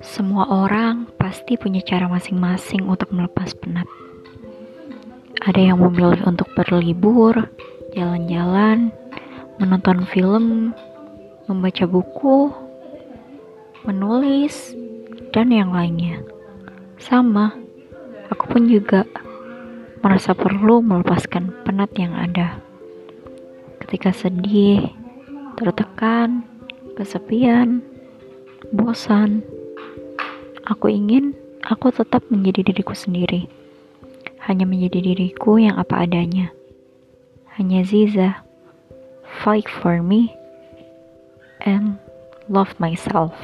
Semua orang pasti punya cara masing-masing untuk melepas penat. Ada yang memilih untuk berlibur, jalan-jalan, menonton film, membaca buku, menulis, dan yang lainnya. Sama, aku pun juga merasa perlu melepaskan penat yang ada. Ketika sedih, tertekan, kesepian, bosan, aku ingin aku tetap menjadi diriku sendiri. Hanya menjadi diriku yang apa adanya. Hanya Ziza, fight for me, and love myself.